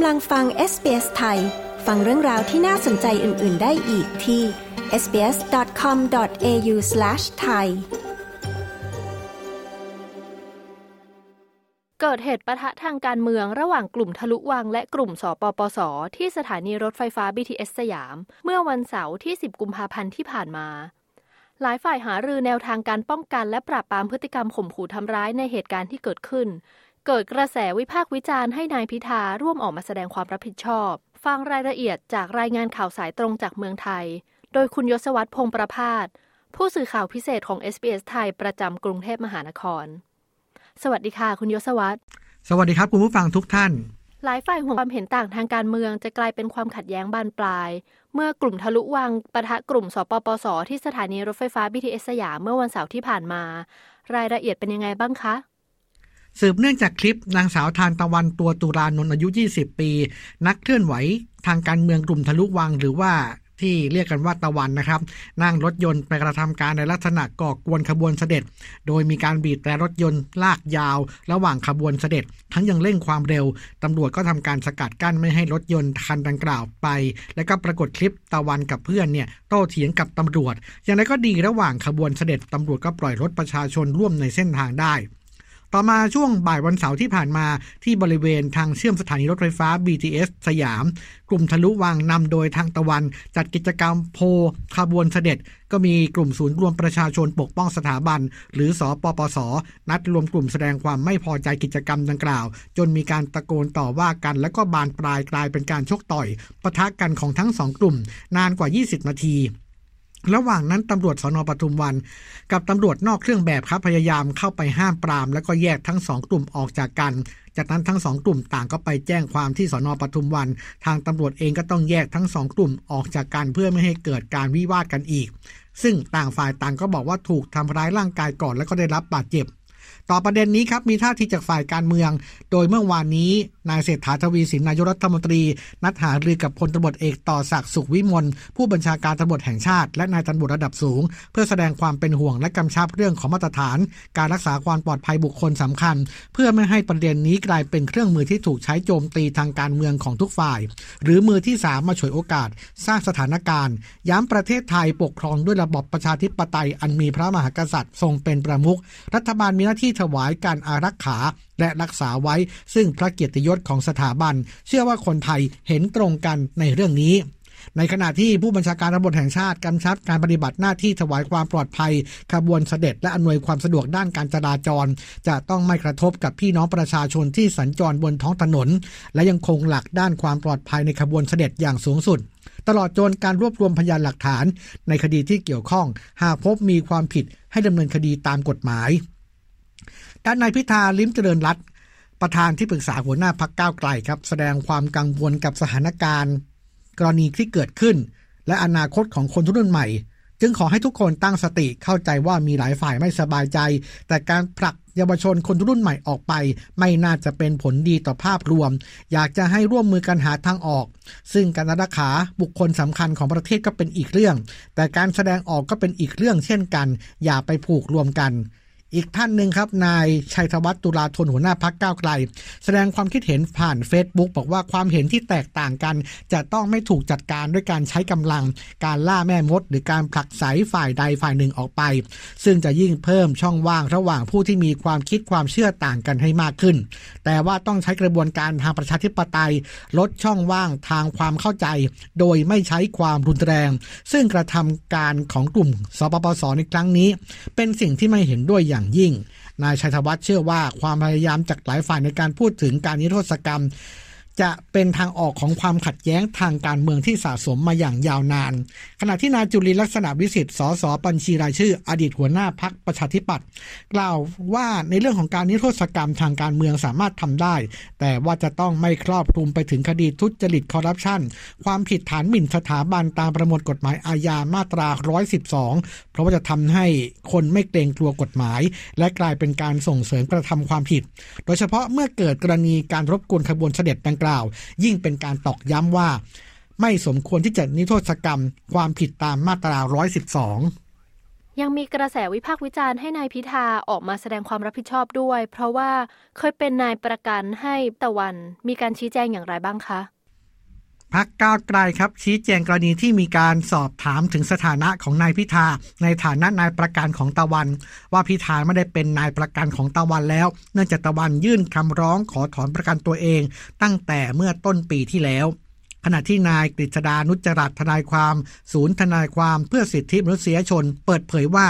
กำลังฟัง SBS ไทย ฟังเรื่องราวที่น่าสนใจอื่น ๆ ได้อีกที่ sbs.com.au/thai เกิดเหตุปะทะทางการเมืองระหว่างกลุ่มทะลุวังและกลุ่มสปปส ที่สถานีรถไฟฟ้า BTS สยาม เมื่อวันเสาร์ที่ 10 กุมภาพันธ์ที่ผ่านมา หลายฝ่ายหารือแนวทางการป้องกันและปราบปรามพฤติกรรมข่มขู่ทำร้ายในเหตุการณ์ที่เกิดขึ้น เกิดกระแสวิพากษ์วิจารณ์ให้นายพิธาร่วมออกมาแสดงความรับผิดชอบ ฟังรายละเอียดจากรายงานข่าวสายตรงจากเมืองไทย โดยคุณยศวัตรพงประพาสผู้สื่อข่าวพิเศษของ SBS ไทยประจำกรุงเทพมหานคร สวัสดีค่ะคุณยศวัตรสวัสดีครับคุณผู้ฟังทุกท่าน หลายฝ่ายห่วงความเห็นต่างทางการเมืองจะกลายเป็นความขัดแย้งบานปลาย เมื่อกลุ่มทะลุวังปะทะกลุ่มสปปส ที่สถานีรถไฟฟ้า BTS สยามเมื่อวันเสาร์ที่ผ่านมา รายละเอียดเป็นยังไงบ้างคะ สืบเนื่องจากคลิปนางสาวทานตะวันตัวตุรานนท์อายุ 20 ปี นักเคลื่อนไหวทางการเมืองกลุ่มทะลุวังหรือว่าที่เรียกกันว่าตะวันนะครับ นั่งรถยนต์ไปกระทำการในลักษณะก่อกวนขบวนเสด็จ โดยมีการบีบแตรรถยนต์ลากยาว ระหว่างขบวนเสด็จ ทั้งยังเร่งความเร็วตำรวจก็ทำการสกัดกั้นไม่ให้รถยนต์คันดังกล่าวไป และก็ปรากฏคลิปตะวันกับเพื่อนเนี่ยโต้เถียงกับตำรวจ อย่างไรก็ดีระหว่างขบวนเสด็จตำรวจก็ปล่อยรถประชาชนร่วมในเส้นทางได้ ต่อมาช่วงบ่ายวันเสาร์ที่ผ่านมาที่บริเวณทางเชื่อมสถานีรถไฟฟ้า BTS สยาม กลุ่มทะลุวังนำโดยทางตะวัน จัดกิจกรรมโพขบวนเสด็จ ก็มีกลุ่มศูนย์รวมประชาชนปกป้องสถาบัน หรือสอปปส นัดรวมกลุ่มแสดงความไม่พอใจกิจกรรมดังกล่าว จนมีการตะโกนต่อว่ากัน และก็บานปลายกลายเป็นการชกต่อยปะทะกันของทั้งสองกลุ่ม นานกว่า 20 นาที ระหว่างนั้นตำรวจสนปทุมวัน กับตำรวจนอกเครื่องแบบครับพยายามเข้าไปห้ามปราม แล้วก็แยกทั้งสองกลุ่มออกจากกัน จากนั้นทั้งสองกลุ่มต่างก็ไปแจ้งความที่สนปทุมวัน ทางตำรวจเองก็ต้องแยกทั้งสองกลุ่มออกจากกันเพื่อไม่ให้เกิดการวิวาทกันอีก ซึ่งต่างฝ่ายต่างก็บอกว่าถูกทำร้ายร่างกายก่อนแล้วก็ได้รับบาดเจ็บ ต่อประเด็นนี้ครับมีท่าทีจากฝ่ายการเมือง โดยเมื่อวานนี้นายเศรษฐาทวีสินนายรัฐมนตรี นัดหารือกับพลตำรวจเอกต่อศักดิ์สุขวิมลผู้บัญชาการตำรวจแห่งชาติ และนายตำรวจระดับสูง เพื่อแสดงความเป็นห่วงและกำชับเรื่องของมาตรฐาน การรักษาความปลอดภัยบุคคลสำคัญ เพื่อไม่ให้ประเด็นนี้กลายเป็นเครื่องมือที่ถูกใช้โจมตีทางการเมืองของทุกฝ่าย หรือมือที่สามมาฉวยโอกาส สร้างสถานการณ์ ย้ำประเทศไทยปกครองด้วยระบอบประชาธิปไตยอันมีพระมหากษัตริย์ทรงเป็นประมุขรัฐบาลมีหน้าที่ถวายการอารักขาและรักษาไว้ ซึ่งพระเกียรติยศของสถาบัน เชื่อว่าคนไทยเห็นตรงกันในเรื่องนี้ในขณะที่ผู้บัญชาการตำรวจแห่งชาติกำชับการปฏิบัติหน้าที่ถวายความปลอดภัย ขบวนเสด็จและอำนวยความสะดวกด้านการจราจร จะต้องไม่กระทบกับพี่น้องประชาชนที่สัญจรบนท้องถนน และยังคงหลักด้านความปลอดภัยในขบวนเสด็จอย่างสูงสุด ตลอดจนการรวบรวมพยานหลักฐาน ในคดีที่เกี่ยวข้อง หากพบมีความผิดให้ดำเนินคดีตามกฎหมาย ด้านนายพิธาลิ้มเจริญรัตประธานที่ปรึกษาหัวหน้าพักก้าวไกลครับ แสดงความกังวลกับสถานการณ์ กรณีที่เกิดขึ้น และอนาคตของคนรุ่นใหม่ จึงขอให้ทุกคนตั้งสติเข้าใจว่ามีหลายฝ่ายไม่สบายใจ แต่การผลักเยาวชนคนรุ่นใหม่ออกไป ไม่น่าจะเป็นผลดีต่อภาพรวม อยากจะให้ร่วมมือกันหาทางออก ซึ่งการรักษาบุคคลสำคัญของประเทศก็เป็นอีกเรื่อง แต่การแสดงออกก็เป็นอีกเรื่องเช่นกัน อย่าไปผูกรวมกัน อีกท่านหนึ่งครับ นายชัยธวัฒน์ตุลาธนหัวหน้าพักก้าวไกล แสดงความคิดเห็นผ่าน Facebook บอกว่าความเห็นที่แตกต่างกัน จะต้องไม่ถูกจัดการด้วยการใช้กำลัง การล่าแม่มด หรือการผลักไสฝ่ายใดฝ่ายหนึ่งออกไป ซึ่งจะยิ่งเพิ่มช่องว่างระหว่างผู้ที่มีความคิดความเชื่อต่างกันให้มากขึ้น แต่ว่าต้องใช้กระบวนการทางประชาธิปไตย ลดช่องว่างทางความเข้าใจ โดยไม่ใช้ความรุนแรง ซึ่งกระทำการของกลุ่มสปปสในครั้งนี้ เป็นสิ่งที่ไม่เห็นด้วยอย่างยิ่ง นายชัยธวัฒน์เชื่อว่าความพยายามจากหลายฝ่ายในการพูดถึงการนิรโทษกรรม จะเป็นทางออกของความขัดแย้งทางการเมืองที่สะสมมาอย่างยาวนาน ขณะที่นายจุลินลักษณะวิสิทธิ์สสบัญชีรายชื่อ อดีตหัวหน้าพักประชาธิปัตย์กล่าวว่าในเรื่องของการนิรโทษกรรมทางการเมืองสามารถทำได้ แต่ว่าจะต้องไม่ครอบคลุมไปถึงคดีทุจริตคอร์รัปชันความผิดฐานหมิ่นสถาบันตามประมวลกฎหมายอาญามาตรา 112 เพราะว่าจะทำให้คนไม่เกรงกลัวกฎหมาย และกลายเป็นการส่งเสริมกระทำความผิด โดยเฉพาะเมื่อเกิดกรณีการรบกวนขบวนเสด็จดังกล่าล่าว ยิ่งเป็นการตอกย้ำว่า ไม่สมควรที่จะนิโทษกรรม ความผิดตามมาตรา 112 ยังมีกระแสวิพากษ์วิจารณ์ให้นายพิธาออกมาแสดงความรับผิดชอบด้วย เพราะว่าเคยเป็นนายประกันให้ตะวันมีการชี้แจงอย่างไรบ้างคะ พักก้าวไกลครับ ชี้แจงกรณีที่มีการสอบถามถึงสถานะของนายพิธา ในฐานะนายประกันของตะวัน ว่าพิธาไม่ได้เป็นนายประกันของตะวันแล้ว เนื่องจากตะวันยื่นคำร้องขอถอนประกันตัวเอง ตั้งแต่เมื่อต้นปีที่แล้วขณะที่นายกฤษดานุจรัตทนายความ ศูนย์ทนายความเพื่อสิทธิมนุษยชน เปิดเผยว่า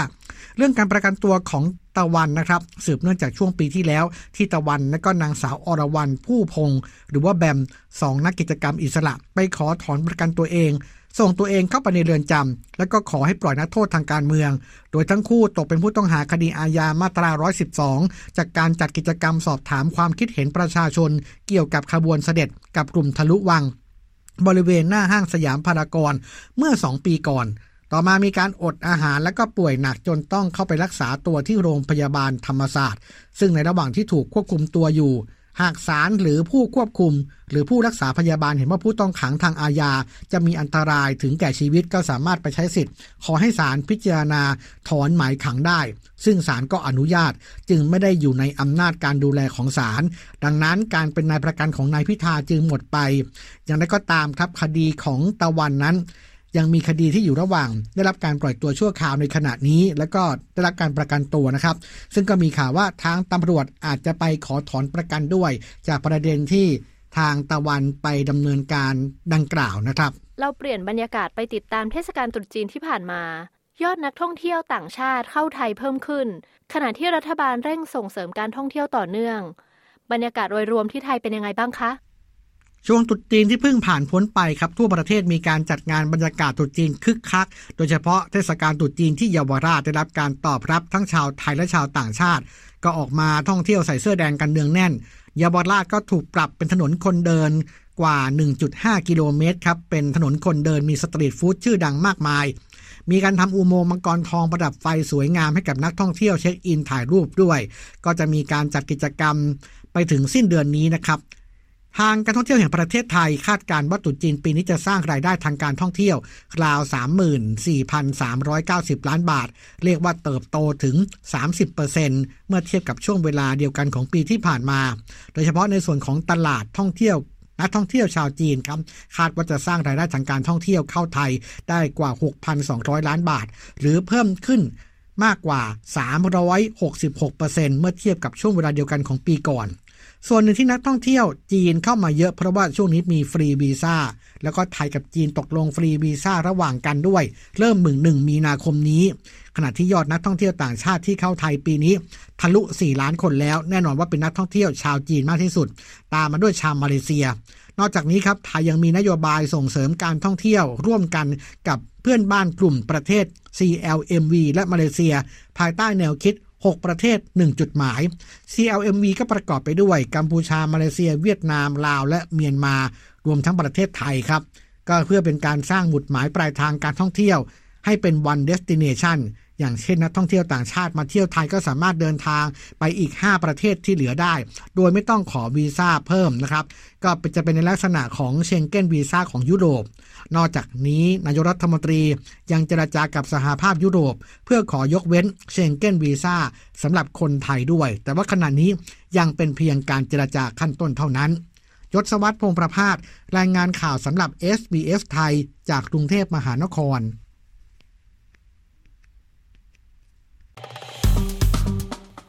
เรื่องการประกันตัวของ ตะวันนะครับสืบเนื่องจากช่วงปีที่แล้ว ที่ตะวันและก็นางสาวอรวรันผู้พง หรือว่าแบมสองนักกิจกรรมอิสระ ไปขอถอนประกันตัวเอง ส่งตัวเองเข้าไปในเรือนจำและก็ขอให้ปล่อยนักโทษทางการเมือง โดยทั้งคู่ตกเป็นผู้ต้องหาคดีอาญามาตรา 112 จากการจัดกิจกรรมสอบถามความคิดเห็นประชาชน เกี่ยวกับขบวนเสด็จกับกลุ่มทะลุวังบริเวณหน้าห้างสยามพารากอนเมื่อ 2 ปีก่อน ต่อมามีการอดอาหารและก็ป่วยหนักจนต้องเข้าไปรักษาตัวที่โรงพยาบาลธรรมศาสตร์ ซึ่งในระหว่างที่ถูกควบคุมตัวอยู่ หากศาลหรือผู้ควบคุม หรือผู้รักษาพยาบาลเห็นว่าผู้ต้องขังทางอาญา จะมีอันตรายถึงแก่ชีวิตก็สามารถไปใช้สิทธิ์ ขอให้ศาลพิจารณาถอนหมายขังได้ ซึ่งศาลก็อนุญาต จึงไม่ได้อยู่ในอำนาจการดูแลของศาลดังนั้นการเป็นนายประกันของนายพิธาจึงหมดไป อย่างไรก็ตามครับคดีของตะวันนั้น ยังมีคดีที่อยู่ระหว่าง ได้รับการปล่อยตัวชั่วคราวในขณะนี้ แล้วก็ได้รับการประกันตัวนะครับ ซึ่งก็มีข่าวว่าทางตำรวจอาจจะไปขอถอนประกันด้วย จากประเด็นที่ทางตะวันไปดำเนินการดังกล่าวนะครับ เราเปลี่ยนบรรยากาศไปติดตามเทศกาลตรุษจีนที่ผ่านมา ยอดนักท่องเที่ยวต่างชาติเข้าไทยเพิ่มขึ้น ขณะที่รัฐบาลเร่งส่งเสริมการท่องเที่ยวต่อเนื่อง บรรยากาศโดยรวมที่ไทยเป็นยังไงบ้างคะ ช่วงตรุษจีนที่เพิ่งผ่านพ้นไปครับทั่วประเทศมีการจัดงานบรรยากาศตรุษจีนคึกคัก โดยเฉพาะเทศกาลตรุษจีนที่เยาวราชได้รับการตอบรับทั้งชาวไทยและชาวต่างชาติ ก็ออกมาท่องเที่ยวใส่เสื้อแดงกันเนืองแน่น เยาวราชก็ถูกปรับเป็นถนนคนเดินกว่า 1.5 กิโลเมตรครับเป็นถนนคนเดินมีสตรีทฟู้ดชื่อดังมากมาย มีการทำอุโมงค์มังกรทองประดับไฟสวยงามให้กับนักท่องเที่ยวเช็คอินถ่ายรูปด้วย ก็จะมีการจัดกิจกรรมไปถึงสิ้นเดือนนี้นะครับ ทางการท่องเที่ยวแห่งประเทศไทยคาดการว่าตุจีนปีนี้จะสร้างรายได้ทางการท่องเที่ยวราว 34,390 ล้านบาท เรียกว่าเติบโตถึง 30%เมื่อเทียบกับช่วงเวลาเดียวกันของปีที่ผ่านมา โดยเฉพาะในส่วนของตลาดท่องเที่ยวนักท่องเที่ยวชาวจีนครับคาดว่าจะสร้างรายได้ทางการท่องเที่ยวเข้าไทยได้กว่า 6,200 ล้านบาท หรือเพิ่มขึ้นมากกว่า 366%เมื่อเทียบกับช่วงเวลาเดียวกันของปีก่อน ส่วนหนึ่งที่นักท่องเที่ยวจีนเข้ามาเยอะเพราะว่าช่วงนี้มีฟรีวีซ่าแล้วก็ไทยกับจีนตกลงฟรีวีซ่าระหว่างกันด้วย เริ่มมึงหนึ่งมีนาคมนี้ ขณะที่ยอดนักท่องเที่ยวต่างชาติที่เข้าไทยปีนี้ ทะลุ 4 ล้านคนแล้ว แน่นอนว่าเป็นนักท่องเที่ยวชาวจีนมากที่สุด ตามมาด้วยชาวมาเลเซีย นอกจากนี้ครับไทยยังมีนโยบายส่งเสริมการท่องเที่ยวร่วมกันกับเพื่อนบ้านกลุ่มประเทศ CLMV และมาเลเซีย ภายใต้แนวคิด 6 ประเทศ 1 จุดหมาย CLMV ก็ประกอบไปด้วยกัมพูชา มาเลเซีย เวียดนาม ลาว และเมียนมา รวมทั้งประเทศไทยครับ ก็เพื่อเป็นการสร้างหมุดหมายปลายทางการท่องเที่ยว ให้เป็น one destination อย่างเช่นนักท่องเที่ยวต่างชาติมาเที่ยวไทยก็สามารถเดินทางไปอีก 5 ประเทศที่เหลือได้ โดยไม่ต้องขอวีซ่าเพิ่มนะครับ ก็จะเป็นในลักษณะของเชงเก้นวีซ่าของยุโรป นอกจากนี้นายรัฐมนตรียังเจราจากับสหภาพยุโรป เพื่อขอยกเว้นเชงเก้นวีซ่าสำหรับคนไทยด้วย แต่ว่าขณะนี้ยังเป็นเพียงการเจราจาขั้นต้นเท่านั้นยศวัตรพงประพาสรายงานข่าวสำหรับ SBS ไทย จากกรุงเทพมหานคร